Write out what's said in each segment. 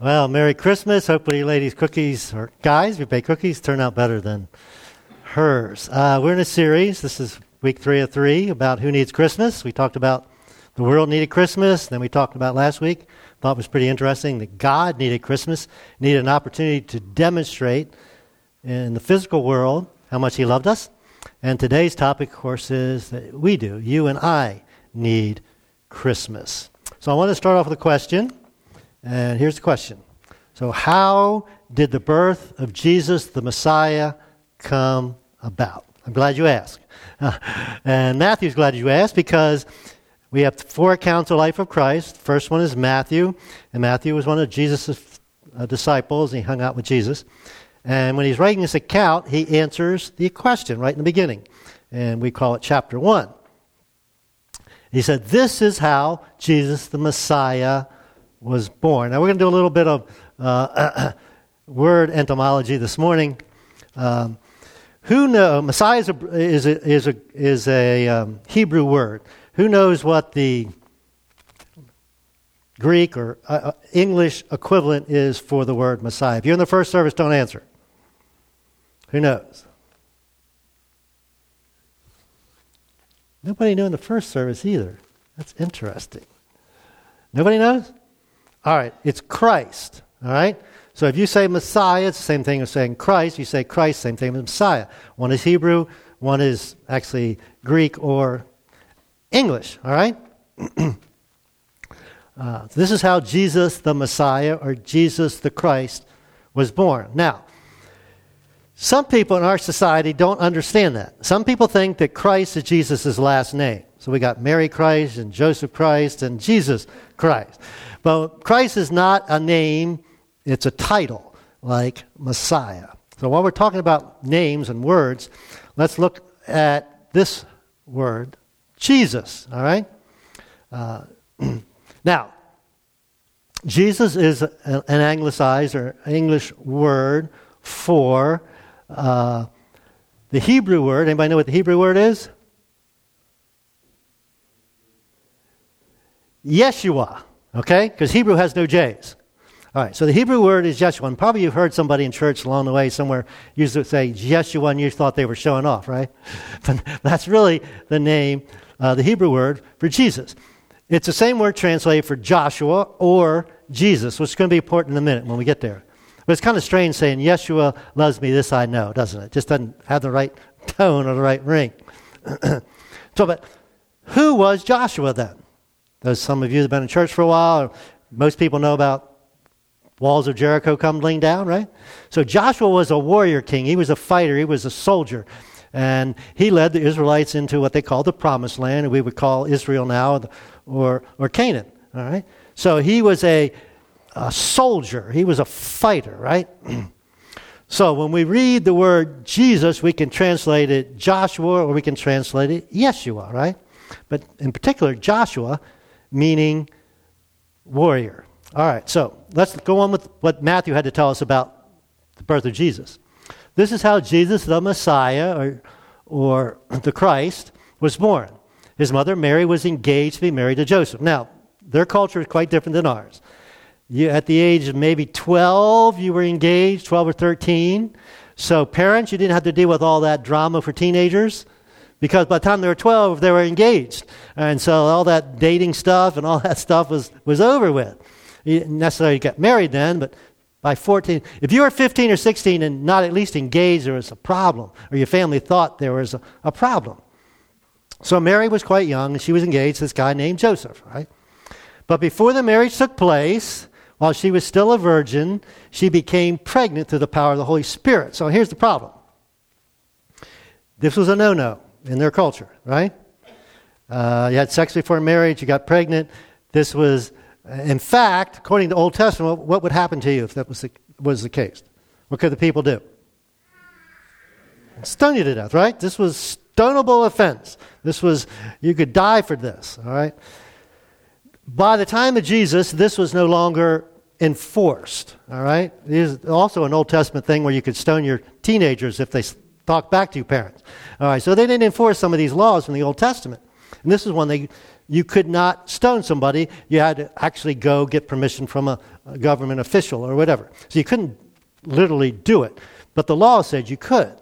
Well, Merry Christmas. Hopefully, ladies' cookies, or guys, we bake cookies, turn out better than hers. Uh, we're in a series. This is week three of three about who needs Christmas. We talked about the world needed Christmas. Then we talked about last week, thought was pretty interesting that God needed Christmas, needed an opportunity to demonstrate in the physical world how much He loved us. And today's topic, of course, is that we do. You and I need Christmas. So I want to start off with a question. And here's the question So, how did the birth of Jesus the Messiah come about? I'm glad you asked. and Matthew's glad you asked because we have four accounts of the life of Christ. First one is Matthew, and Matthew was one of Jesus' uh, disciples, he hung out with Jesus. And when he's writing this account, he answers the question right in the beginning, and we call it chapter one. He said, This is how Jesus the Messiah was born. Now, we're going to do a little bit of uh, word entomology this morning. Um, who know Messiah is a, is a, is a, is a um, Hebrew word. Who knows what the Greek or uh, uh, English equivalent is for the word Messiah? If you're in the first service, don't answer. Who knows? Nobody knew in the first service either. That's interesting. Nobody knows? All right, it's Christ. All right? So if you say Messiah, it's the same thing as saying Christ. You say Christ, same thing as Messiah. One is Hebrew, one is actually Greek or English. All right? uh, this is how Jesus the Messiah or Jesus the Christ was born. Now, some people in our society don't understand that. Some people think that Christ is Jesus' last name. So we got Mary Christ and Joseph Christ and Jesus Christ. But Christ is not a name, it's a title, like Messiah. So while we're talking about names and words, let's look at this word, Jesus, all right? Uh, now, Jesus is an anglicized or English word for uh, the Hebrew word. Anybody know what the Hebrew word is? Yeshua. Okay? Because Hebrew has no J's. All right, so the Hebrew word is Yeshua. And probably you've heard somebody in church along the way somewhere use to say Yeshua and you thought they were showing off, right? But that's really the name, uh, the Hebrew word for Jesus. It's the same word translated for Joshua or Jesus, which is going to be important in a minute when we get there. But it's kind of strange saying, Yeshua loves me, this I know, doesn't it? just doesn't have the right tone or the right ring. so, but who was Joshua then? Those some of you have been in church for a while, most people know about walls of Jericho tumbling down, right? So Joshua was a warrior king. He was a fighter. He was a soldier. And he led the Israelites into what they call the promised land, and we would call Israel now, or, or Canaan, all right? So he was a, a soldier. He was a fighter, right? so when we read the word Jesus, we can translate it Joshua, or we can translate it Yeshua, right? But in particular, Joshua meaning warrior. All right, so let's go on with what Matthew had to tell us about the birth of Jesus. This is how Jesus, the Messiah, or, or the Christ, was born. His mother, Mary, was engaged to be married to Joseph. Now, their culture is quite different than ours. You, at the age of maybe 12, you were engaged, 12 or 13. So, parents, you didn't have to deal with all that drama for teenagers because by the time they were 12, they were engaged. And so all that dating stuff and all that stuff was, was over with. You didn't necessarily get married then, but by 14, if you were 15 or 16 and not at least engaged, there was a problem, or your family thought there was a, a problem. So Mary was quite young, and she was engaged to this guy named Joseph, right? But before the marriage took place, while she was still a virgin, she became pregnant through the power of the Holy Spirit. So here's the problem this was a no no in their culture, right? Uh, you had sex before marriage, you got pregnant. This was, in fact, according to the Old Testament, what would happen to you if that was the, was the case? What could the people do? Stone you to death, right? This was stonable offense. This was, you could die for this, all right? By the time of Jesus, this was no longer enforced, all right? There's also an Old Testament thing where you could stone your teenagers if they talk back to your parents. All right, so they didn't enforce some of these laws from the Old Testament. And this is one they, you could not stone somebody. You had to actually go get permission from a, government official or whatever. So you couldn't literally do it. But the law said you could.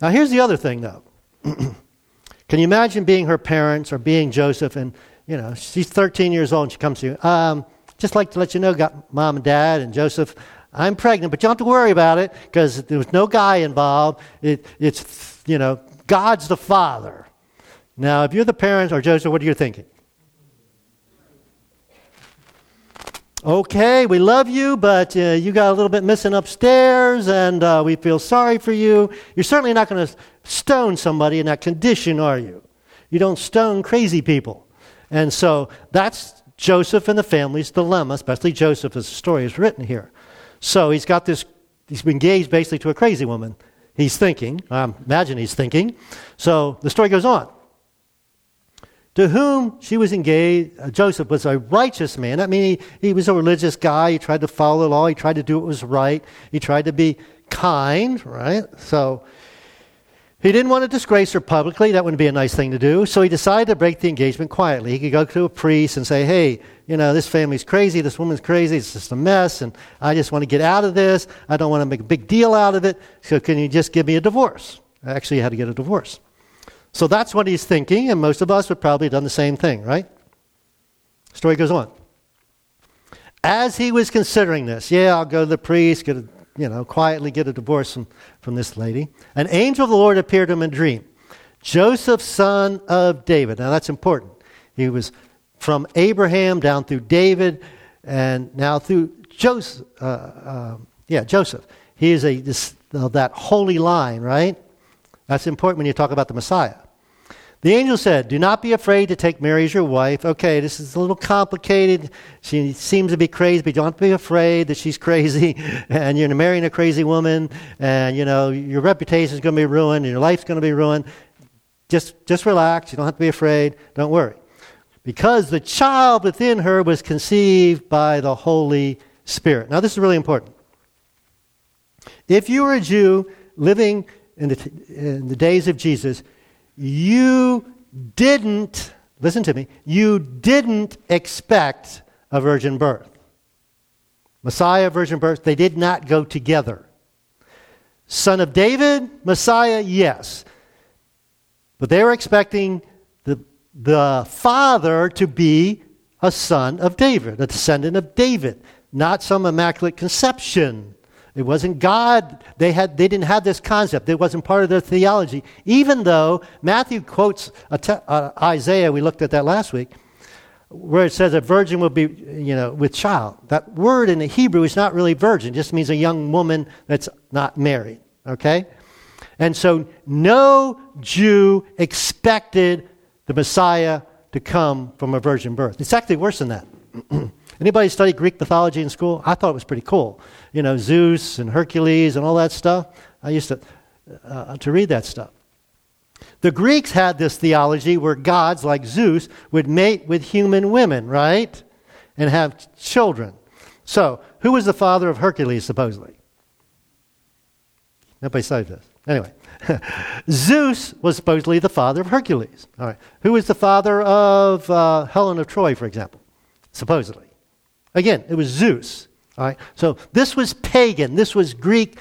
Now, here's the other thing, though. Can you imagine being her parents or being Joseph and, you know, she's 13 years old and she comes to you, um, just like to let you know, got mom and dad and Joseph, I'm pregnant, but you don't have to worry about it because there was no guy involved. It, it's, you know, God's the father. Now, if you're the parents or Joseph, what are you thinking? Okay, we love you, but uh, you got a little bit missing upstairs, and uh, we feel sorry for you. You're certainly not going to stone somebody in that condition, are you? You don't stone crazy people. And so that's Joseph and the family's dilemma, especially Joseph as the story is written here. So he's got this, he's engaged basically to a crazy woman. He's thinking, I imagine he's thinking. So the story goes on to whom she was engaged, uh, Joseph was a righteous man. I mean, he, he was a religious guy. He tried to follow the law. He tried to do what was right. He tried to be kind, right? So he didn't want to disgrace her publicly. That wouldn't be a nice thing to do. So he decided to break the engagement quietly. He could go to a priest and say, hey, you know, this family's crazy. This woman's crazy. It's just a mess. And I just want to get out of this. I don't want to make a big deal out of it. So can you just give me a divorce? Actually, he had to get a divorce. So that's what he's thinking, and most of us would probably have done the same thing, right? Story goes on. As he was considering this, yeah, I'll go to the priest, get a, you know, quietly get a divorce from, from this lady. An angel of the Lord appeared to him in a dream. Joseph, son of David. Now that's important. He was from Abraham down through David, and now through Joseph. Uh, uh, yeah, Joseph. He is a this, uh, that holy line, right? That's important when you talk about the Messiah. The angel said, Do not be afraid to take Mary as your wife. Okay, this is a little complicated. She seems to be crazy, but don't be afraid that she's crazy and you're marrying a crazy woman and, you know, your reputation is going to be ruined and your life's going to be ruined. Just, just relax. You don't have to be afraid. Don't worry. Because the child within her was conceived by the Holy Spirit. Now, this is really important. If you were a Jew living in the, in the days of Jesus, you didn't, listen to me, you didn't expect a virgin birth. Messiah, virgin birth, they did not go together. Son of David, Messiah, yes. But they were expecting the, the father to be a son of David, a descendant of David, not some immaculate conception. It wasn't God. They, had, they didn't have this concept. It wasn't part of their theology. Even though Matthew quotes uh, Isaiah, we looked at that last week, where it says a virgin will be, you know, with child. That word in the Hebrew is not really virgin. It just means a young woman that's not married. Okay? And so no Jew expected the Messiah to come from a virgin birth. It's actually worse than that. Anybody study Greek mythology in school? I thought it was pretty cool. You know, Zeus and Hercules and all that stuff. I used to, uh, to read that stuff. The Greeks had this theology where gods like Zeus would mate with human women, right? And have children. So, who was the father of Hercules, supposedly? Nobody studied this. Anyway, Zeus was supposedly the father of Hercules. All right. Who was the father of uh, Helen of Troy, for example? Supposedly. Again, it was Zeus. All right? So this was pagan. This was Greek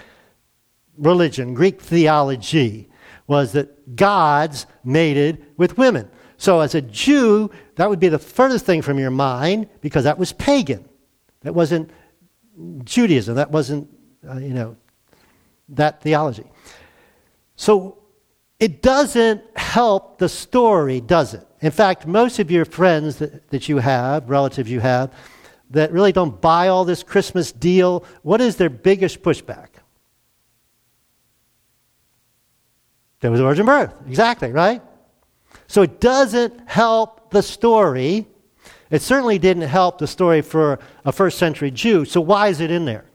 religion, Greek theology, was that gods mated with women. So as a Jew, that would be the furthest thing from your mind because that was pagan. That wasn't Judaism. That wasn't, uh, you know, that theology. So it doesn't help the story, does it? In fact, most of your friends that, that you have, relatives you have, that really don't buy all this Christmas deal, what is their biggest pushback? There was a virgin birth. Exactly, right? So it doesn't help the story. It certainly didn't help the story for a first century Jew. So why is it in there?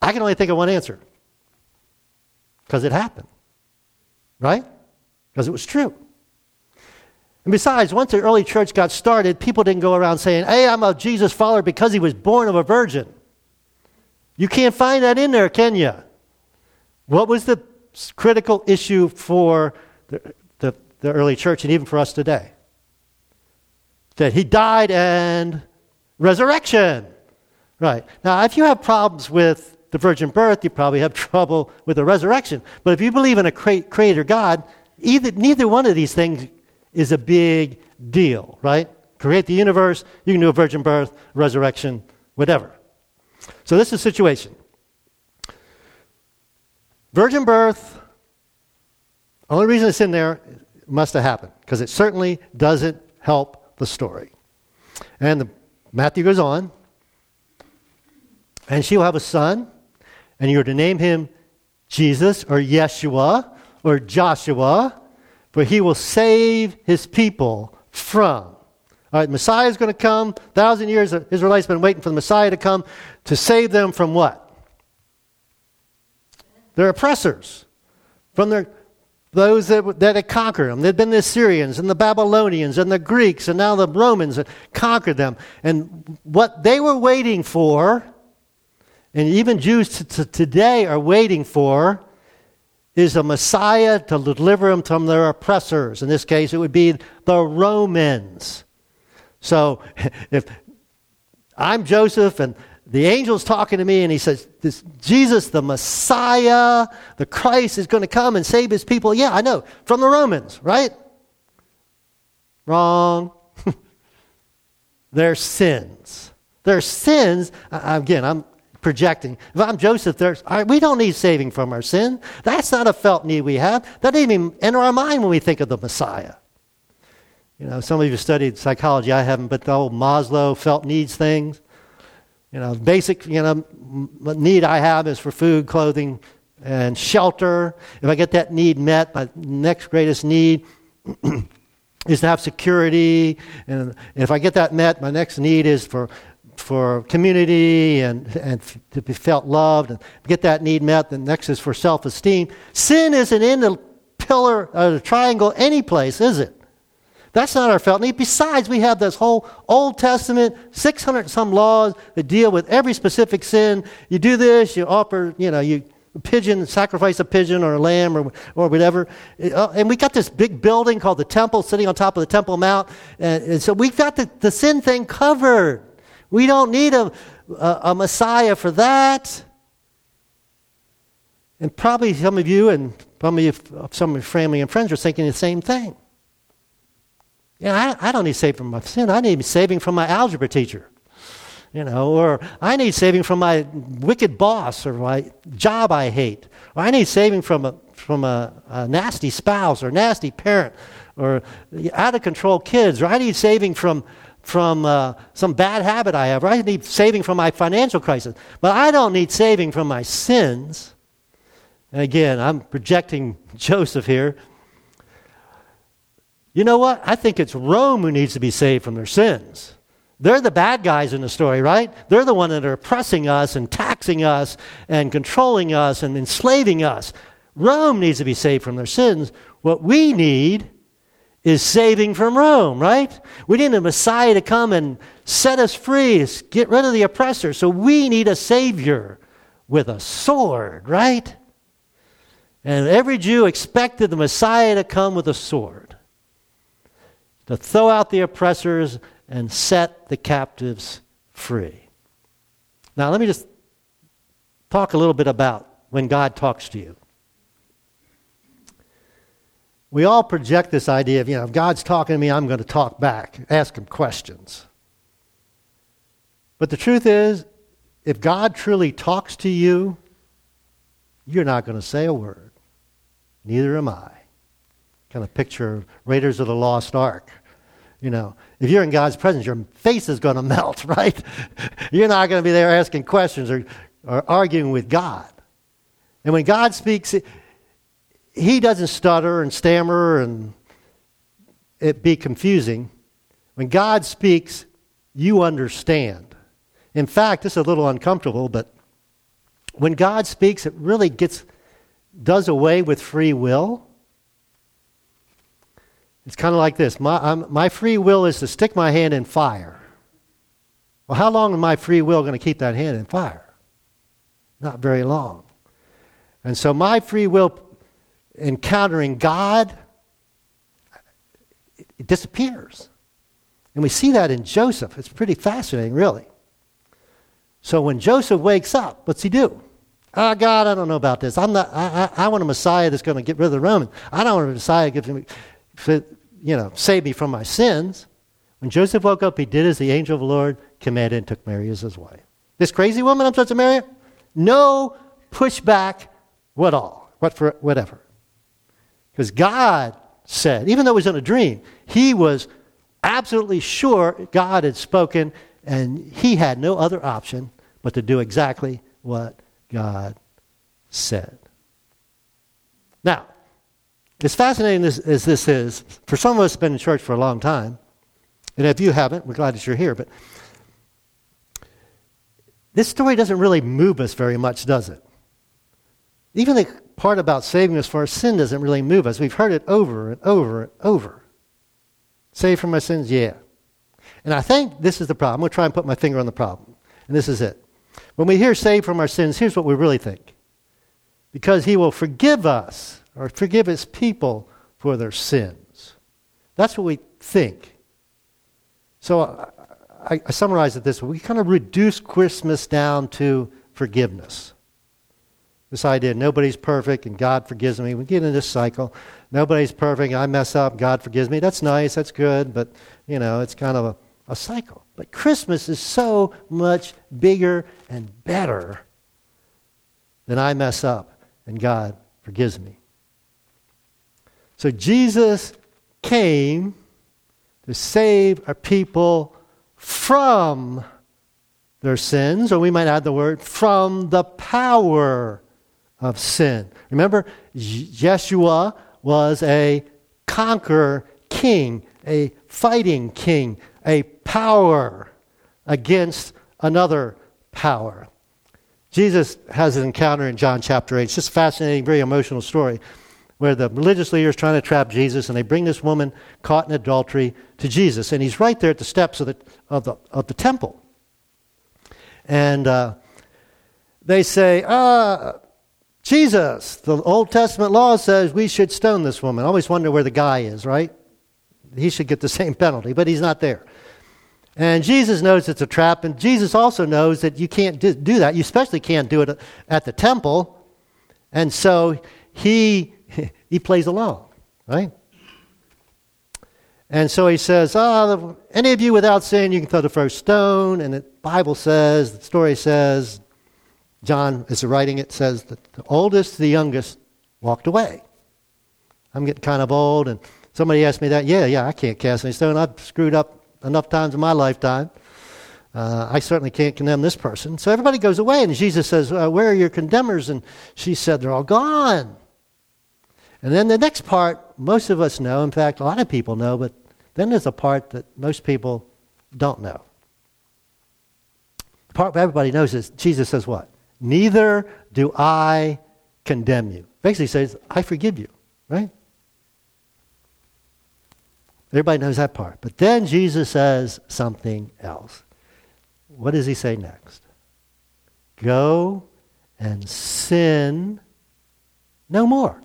I can only think of one answer. Because it happened. Right? Because it was true. And besides, once the early church got started, people didn't go around saying, Hey, I'm a Jesus follower because he was born of a virgin. You can't find that in there, can you? What was the critical issue for the, the, the early church and even for us today? That he died and resurrection. Right. Now, if you have problems with the virgin birth, you probably have trouble with the resurrection. But if you believe in a creator God, either, neither one of these things is a big deal, right? Create the universe, you can do a virgin birth, resurrection, whatever. So this is the situation. Virgin birth, only reason it's in there must have happened, because it certainly doesn't help the story. And the, Matthew goes on, and she will have a son, and you're to name him Jesus or Yeshua or Joshua, for he will save his people from. All right, Messiah is going to come. Thousand years, the Israelites have been waiting for the Messiah to come to save them from what? Their oppressors, from their those that, that had conquered them. There'd been the Assyrians and the Babylonians and the Greeks and now the Romans that conquered them. And what they were waiting for, and even Jews t- t- today are waiting for, is a Messiah to deliver them from their oppressors. In this case, it would be the Romans. So if I'm Joseph and the angel's talking to me and he says, this Jesus, the Messiah, the Christ, is going to come and save his people. Yeah, I know. From the Romans, right? Wrong. Their sins. Their sins, again, I'm projecting. If I'm Joseph, there's, we don't need saving from our sin. That's not a felt need we have. That doesn't even enter our mind when we think of the Messiah. You know, some of you have studied psychology, I haven't, but the old Maslow felt needs things. You know, basic, you know, need I have is for food, clothing, and shelter. If I get that need met, my next greatest need is to have security. And if I get that met, my next need is for for community and, and to be felt loved and get that need met. The next is for self esteem. Sin isn't in the pillar or the triangle any place, is it? That's not our felt need. Besides, we have this whole Old Testament, 600 some laws that deal with every specific sin. You do this, you offer, you know, you pigeon, sacrifice a pigeon or a lamb or, or whatever. Uh, and we got this big building called the temple sitting on top of the Temple Mount. And, and so we've got the, the sin thing covered. We don't need a, a, a Messiah for that. And probably some of you and probably some of your family and friends are thinking the same thing. You know, I, I don't need saving from my sin. I need saving from my algebra teacher. You know, or I need saving from my wicked boss or my job I hate. Or I need saving from a, from a, a nasty spouse or nasty parent or out of control kids. Or I need saving from, from uh, some bad habit I have. Or I need saving from my financial crisis. But I don't need saving from my sins. And again, I'm projecting Joseph here. You know what? I think it's Rome who needs to be saved from their sins. They're the bad guys in the story, right? They're the one that are oppressing us and taxing us and controlling us and enslaving us. Rome needs to be saved from their sins. What we need is saving from Rome, right? We need a Messiah to come and set us free, get rid of the oppressor. So we need a Savior with a sword, right? And every Jew expected the Messiah to come with a sword to throw out the oppressors and set the captives free. Now, let me just talk a little bit about when God talks to you. We all project this idea of, you know, if God's talking to me, I'm going to talk back, ask him questions. But the truth is, if God truly talks to you, you're not going to say a word. Neither am I kind of picture Raiders of the Lost Ark. You know, if you're in God's presence, your face is going to melt, right? you're not going to be there asking questions or, or arguing with God. And when God speaks, He doesn't stutter and stammer and it be confusing. When God speaks, you understand. In fact, this is a little uncomfortable, but when God speaks, it really gets does away with free will it's kind of like this my, my free will is to stick my hand in fire. Well, how long is my free will going to keep that hand in fire? Not very long. And so my free will encountering God, it disappears. And we see that in Joseph. It's pretty fascinating, really. So when Joseph wakes up, what's he do? Oh, God, I don't know about this. I'm not, I, I, I want a Messiah that's going to get rid of the Romans. I don't want a Messiah to me, you know, save me from my sins. When Joseph woke up, he did as the angel of the Lord commanded and took Mary as his wife. This crazy woman I'm supposed to marry? No pushback what all, what for, whatever. Because God said, even though it was in a dream, he was absolutely sure God had spoken and he had no other option but to do exactly what God said. Now, as fascinating as, as this is, for some of us who've been in church for a long time, and if you haven't, we're glad that you're here, but this story doesn't really move us very much, does it? Even the part about saving us for our sin doesn't really move us. We've heard it over and over and over. Save from my sins, yeah. And I think this is the problem. I'm going to try and put my finger on the problem. And this is it. When we hear save from our sins, here's what we really think. Because he will forgive us or forgive his people for their sins. That's what we think. So I, I summarize it this way. We kind of reduce Christmas down to forgiveness. This idea, nobody's perfect and God forgives me. We get in this cycle. Nobody's perfect, I mess up, God forgives me. That's nice, that's good, but, you know, it's kind of a, a cycle. But Christmas is so much bigger and better than I mess up and God forgives me. So Jesus came to save our people from their sins, or we might add the word from the power of sin. Remember, Yeshua was a conqueror king, a fighting king, a power against another power. Jesus has an encounter in John chapter 8. It's just a fascinating, very emotional story where the religious leaders trying to trap Jesus, and they bring this woman caught in adultery to Jesus, and he's right there at the steps of the of the of the temple, and uh, they say, "Ah, Jesus, the Old Testament law says we should stone this woman." I always wonder where the guy is, right? He should get the same penalty, but he's not there. And Jesus knows it's a trap, and Jesus also knows that you can't do that. You especially can't do it at the temple. And so he he plays along, right? And so he says, oh, any of you without sin, you can throw the first stone. And the Bible says, the story says, John is writing it, says that the oldest the youngest walked away. I'm getting kind of old, and somebody asked me that. Yeah, yeah, I can't cast any stone. I've screwed up enough times in my lifetime. Uh, I certainly can't condemn this person. So everybody goes away, and Jesus says, uh, Where are your condemners? And she said, They're all gone. And then the next part, most of us know, in fact, a lot of people know, but then there's a part that most people don't know. The part everybody knows is Jesus says what? Neither do I condemn you. Basically says, I forgive you, right? Everybody knows that part. But then Jesus says something else. What does he say next? Go and sin no more.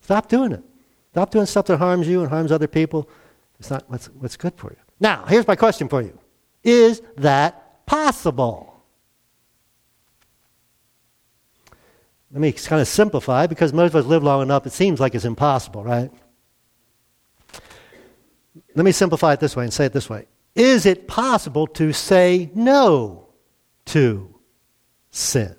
Stop doing it. Stop doing stuff that harms you and harms other people. It's not what's, what's good for you. Now, here's my question for you Is that possible? Let me kind of simplify because most of us live long enough, it seems like it's impossible, right? Let me simplify it this way and say it this way Is it possible to say no to sin?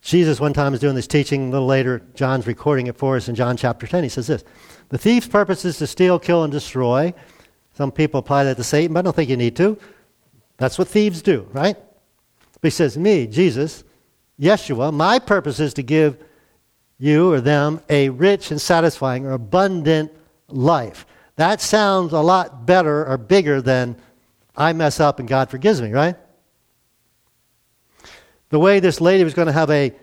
Jesus, one time, is doing this teaching. A little later, John's recording it for us in John chapter 10. He says this The thief's purpose is to steal, kill, and destroy. Some people apply that to Satan, but I don't think you need to. That's what thieves do, right? But he says, Me, Jesus, Yeshua, my purpose is to give you or them a rich and satisfying or abundant life. That sounds a lot better or bigger than I mess up and God forgives me, right? The way this lady was going to have a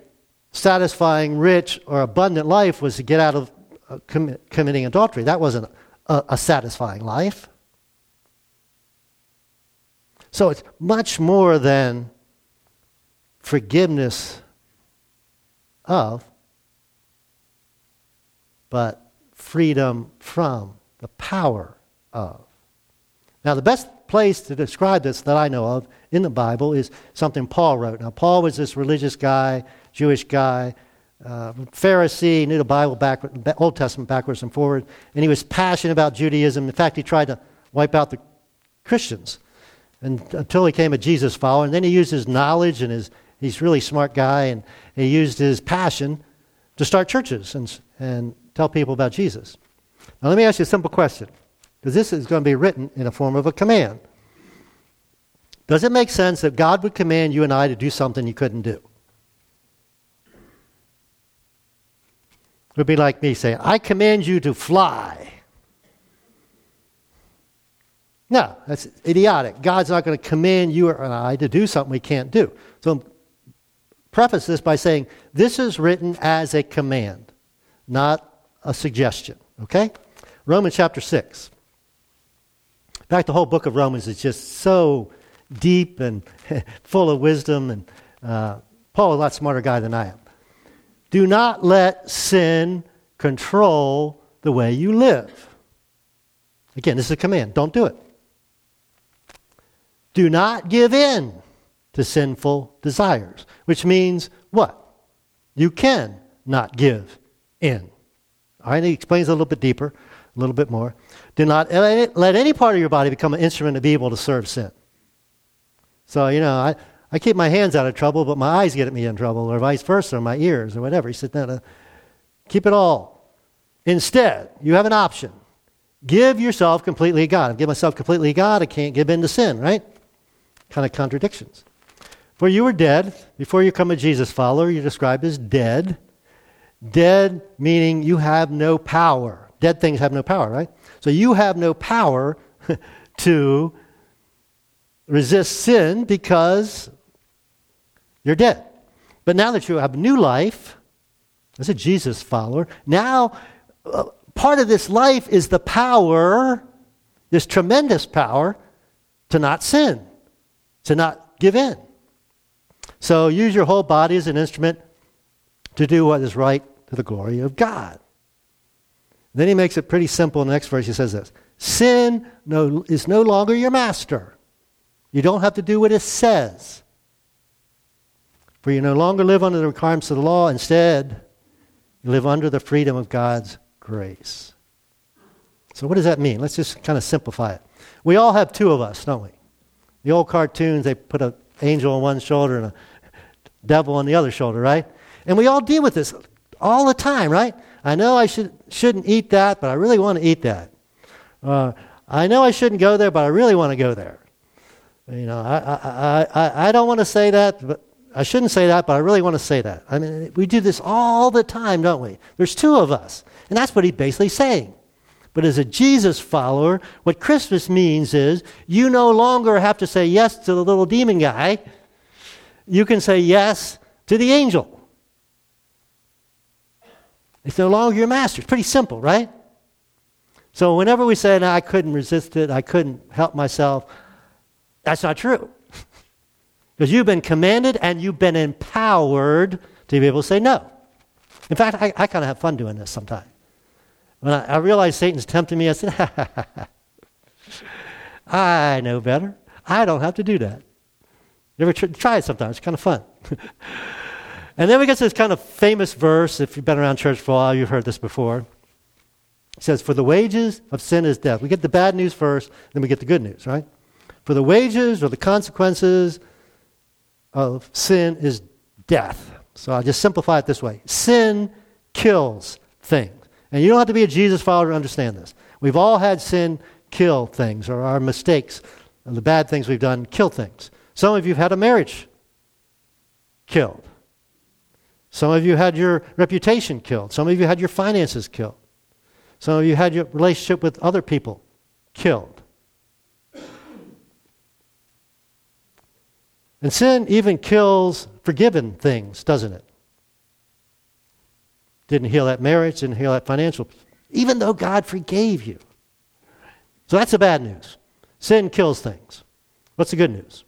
satisfying, rich, or abundant life was to get out of uh, com- committing adultery. That wasn't a, a satisfying life. So it's much more than forgiveness of, but freedom from the power of. Now, the best place to describe this that I know of in the Bible is something Paul wrote. Now, Paul was this religious guy, Jewish guy, uh, Pharisee, knew the Bible backward, Old Testament backwards and forward, and he was passionate about Judaism. In fact, he tried to wipe out the Christians and, until he became a Jesus follower. And then he used his knowledge and his, he's a really smart guy, and he used his passion to start churches and, and tell people about Jesus. Now, let me ask you a simple question, because this is going to be written in a form of a command. Does it make sense that God would command you and I to do something you couldn't do? It would be like me saying, I command you to fly. No, that's idiotic. God's not going to command you or I to do something we can't do. So, preface this by saying this is written as a command, not a suggestion. Okay? Romans chapter 6. In fact, the whole book of Romans is just so deep and full of wisdom, and uh, Paul is a lot smarter guy than I am. Do not let sin control the way you live. Again, this is a command. Don't do it. Do not give in to sinful desires, which means what? You can not give in. All right, he explains a little bit deeper, a little bit more. Do not let any part of your body become an instrument to be able to serve sin. So, you know, I, I keep my hands out of trouble, but my eyes get me in trouble, or vice versa, or my ears, or whatever. He said, no, no, keep it all. Instead, you have an option. Give yourself completely to God. I give myself completely to God, I can't give in to sin, right? Kind of contradictions. For you were dead. Before you come a Jesus follower, you're described as dead. Dead meaning you have no power. Dead things have no power, right? So you have no power to resist sin because you're dead. But now that you have a new life, as a Jesus follower, now uh, part of this life is the power, this tremendous power, to not sin, to not give in. So use your whole body as an instrument to do what is right to the glory of God. Then he makes it pretty simple in the next verse. He says this Sin no, is no longer your master. You don't have to do what it says. For you no longer live under the requirements of the law. Instead, you live under the freedom of God's grace. So, what does that mean? Let's just kind of simplify it. We all have two of us, don't we? The old cartoons, they put an angel on one shoulder and a devil on the other shoulder, right? And we all deal with this all the time, right? I know I should, shouldn't eat that, but I really want to eat that. Uh, I know I shouldn't go there, but I really want to go there. You know, I, I, I, I don't want to say that, but I shouldn't say that, but I really want to say that. I mean, we do this all the time, don't we? There's two of us. And that's what he's basically saying. But as a Jesus follower, what Christmas means is you no longer have to say yes to the little demon guy. You can say yes to the angel. It's no longer your master. It's pretty simple, right? So whenever we say, no, I couldn't resist it, I couldn't help myself, that's not true. Because you've been commanded and you've been empowered to be able to say no. In fact, I, I kind of have fun doing this sometimes. When I, I realize Satan's tempting me, I said, I know better. I don't have to do that. You ever tr- try it sometimes? It's kind of fun. and then we get to this kind of famous verse. If you've been around church for a while, you've heard this before. It says, For the wages of sin is death. We get the bad news first, then we get the good news, right? For the wages or the consequences of sin is death. So I'll just simplify it this way sin kills things. And you don't have to be a Jesus follower to understand this. We've all had sin kill things, or our mistakes, and the bad things we've done kill things. Some of you have had a marriage killed. Some of you had your reputation killed. Some of you had your finances killed. Some of you had your relationship with other people killed. And sin even kills forgiven things, doesn't it? Didn't heal that marriage, didn't heal that financial, even though God forgave you. So that's the bad news. Sin kills things. What's the good news?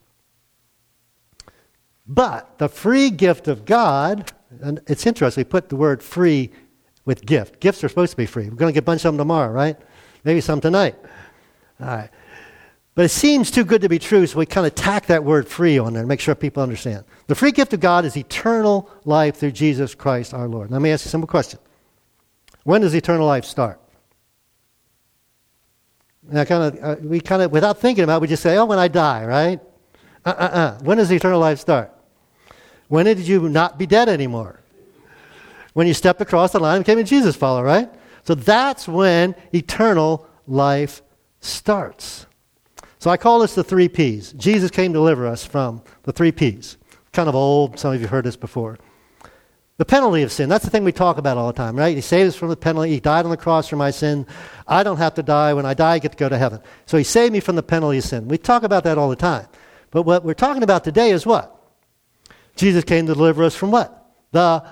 But the free gift of God, and it's interesting, we put the word free with gift. Gifts are supposed to be free. We're going to get a bunch of them tomorrow, right? Maybe some tonight. All right. But it seems too good to be true, so we kind of tack that word free on there to make sure people understand. The free gift of God is eternal life through Jesus Christ our Lord. Let me ask you a simple question. When does eternal life start? Now, kind of, uh, we kind of, without thinking about it, we just say, oh, when I die, right? Uh uh uh. When does eternal life start? When did you not be dead anymore? When you stepped across the line and became a Jesus follower, right? So that's when eternal life starts. So I call this the three P's. Jesus came to deliver us from the three P's. Kind of old, some of you heard this before. The penalty of sin, that's the thing we talk about all the time, right? He saved us from the penalty. He died on the cross for my sin. I don't have to die. When I die, I get to go to heaven. So he saved me from the penalty of sin. We talk about that all the time. But what we're talking about today is what? Jesus came to deliver us from what? The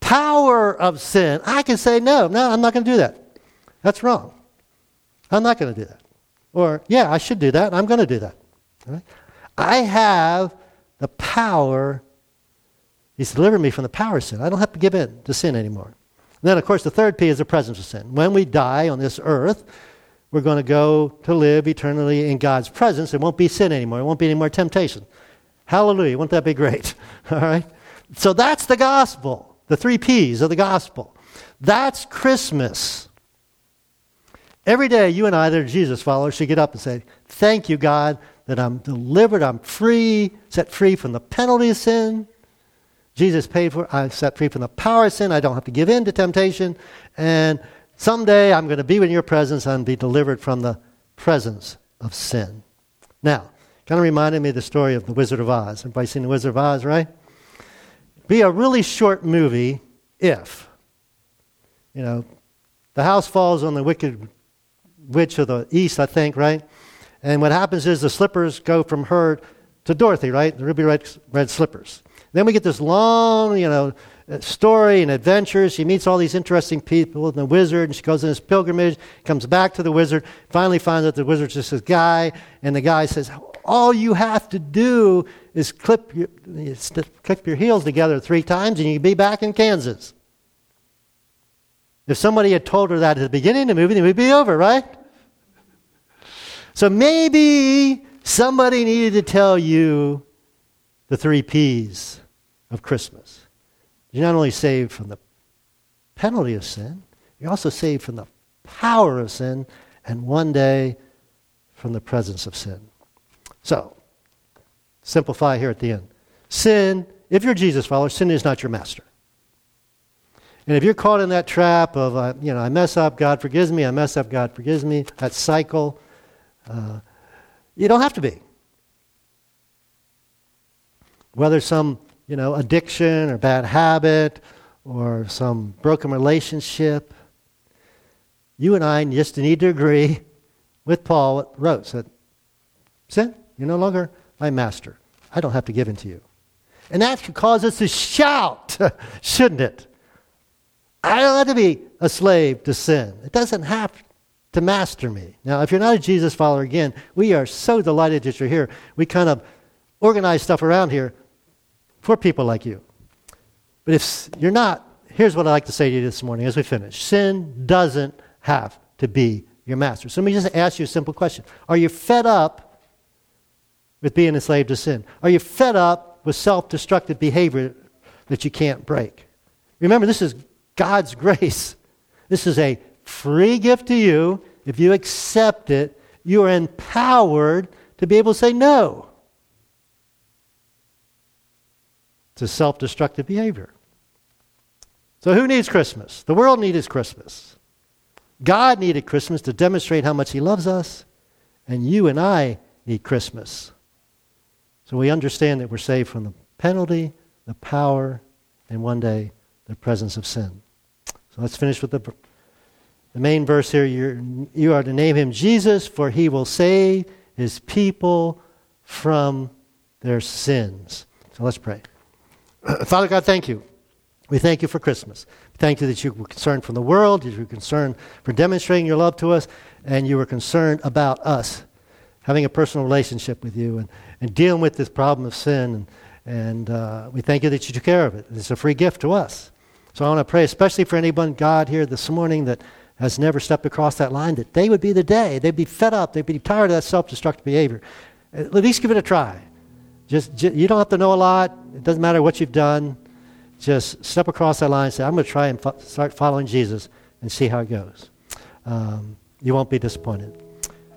power of sin. I can say, no, no, I'm not going to do that. That's wrong. I'm not going to do that. Or, yeah, I should do that. I'm going to do that. I have the power. He's delivered me from the power of sin. I don't have to give in to sin anymore. And then, of course, the third P is the presence of sin. When we die on this earth, we're going to go to live eternally in God's presence. It won't be sin anymore. It won't be any more temptation. Hallelujah. Wouldn't that be great? All right? So that's the gospel, the three P's of the gospel. That's Christmas. Every day, you and I, that are Jesus followers, should get up and say, Thank you, God, that I'm delivered, I'm free, set free from the penalty of sin. Jesus paid for. I'm set free from the power of sin. I don't have to give in to temptation. And someday I'm going to be in your presence and be delivered from the presence of sin. Now, kind of reminded me of the story of the Wizard of Oz. Everybody seen the Wizard of Oz, right? Be a really short movie if, you know, the house falls on the wicked witch of the east, I think, right? And what happens is the slippers go from her to Dorothy, right? The ruby red, red slippers. Then we get this long, you know, uh, story and adventures. She meets all these interesting people and the wizard, and she goes on this pilgrimage, comes back to the wizard, finally finds out the wizard's just a guy, and the guy says, All you have to do is clip your, clip your heels together three times, and you'd be back in Kansas. If somebody had told her that at the beginning of the movie, it would be over, right? So maybe somebody needed to tell you the three P's of Christmas. You're not only saved from the penalty of sin, you're also saved from the power of sin, and one day from the presence of sin. So, simplify here at the end. Sin, if you're Jesus follower, sin is not your master. And if you're caught in that trap of, uh, you know, I mess up, God forgives me, I mess up, God forgives me, that cycle, uh, you don't have to be. Whether some, you know, addiction or bad habit or some broken relationship, you and I just need to agree with Paul what wrote said, Sin, you're no longer my master. I don't have to give in to you. And that should cause us to shout, shouldn't it? I don't have to be a slave to sin. It doesn't have to master me. Now, if you're not a Jesus follower, again, we are so delighted that you're here. We kind of organize stuff around here for people like you. But if you're not, here's what I'd like to say to you this morning as we finish sin doesn't have to be your master. So let me just ask you a simple question Are you fed up with being enslaved to sin? Are you fed up with self destructive behavior that you can't break? Remember, this is God's grace. This is a free gift to you. If you accept it, you are empowered to be able to say no to self destructive behavior. So, who needs Christmas? The world needs Christmas. God needed Christmas to demonstrate how much He loves us, and you and I need Christmas. So we understand that we're saved from the penalty, the power, and one day the presence of sin. So let's finish with the the main verse here, you're, you are to name him Jesus, for he will save his people from their sins. So let's pray. Father God, thank you. We thank you for Christmas. Thank you that you were concerned for the world, that you were concerned for demonstrating your love to us, and you were concerned about us having a personal relationship with you and, and dealing with this problem of sin. And, and uh, we thank you that you took care of it. It's a free gift to us. So I want to pray, especially for anyone, God, here this morning that has never stepped across that line, that they would be the day. They'd be fed up. They'd be tired of that self destructive behavior. At least give it a try. Just, just, you don't have to know a lot. It doesn't matter what you've done. Just step across that line and say, I'm going to try and fo- start following Jesus and see how it goes. Um, you won't be disappointed.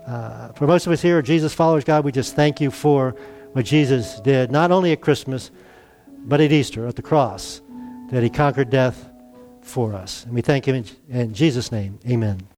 Uh, for most of us here, Jesus followers, God, we just thank you for what Jesus did, not only at Christmas, but at Easter, at the cross, that he conquered death for us. And we thank him in, in Jesus' name. Amen.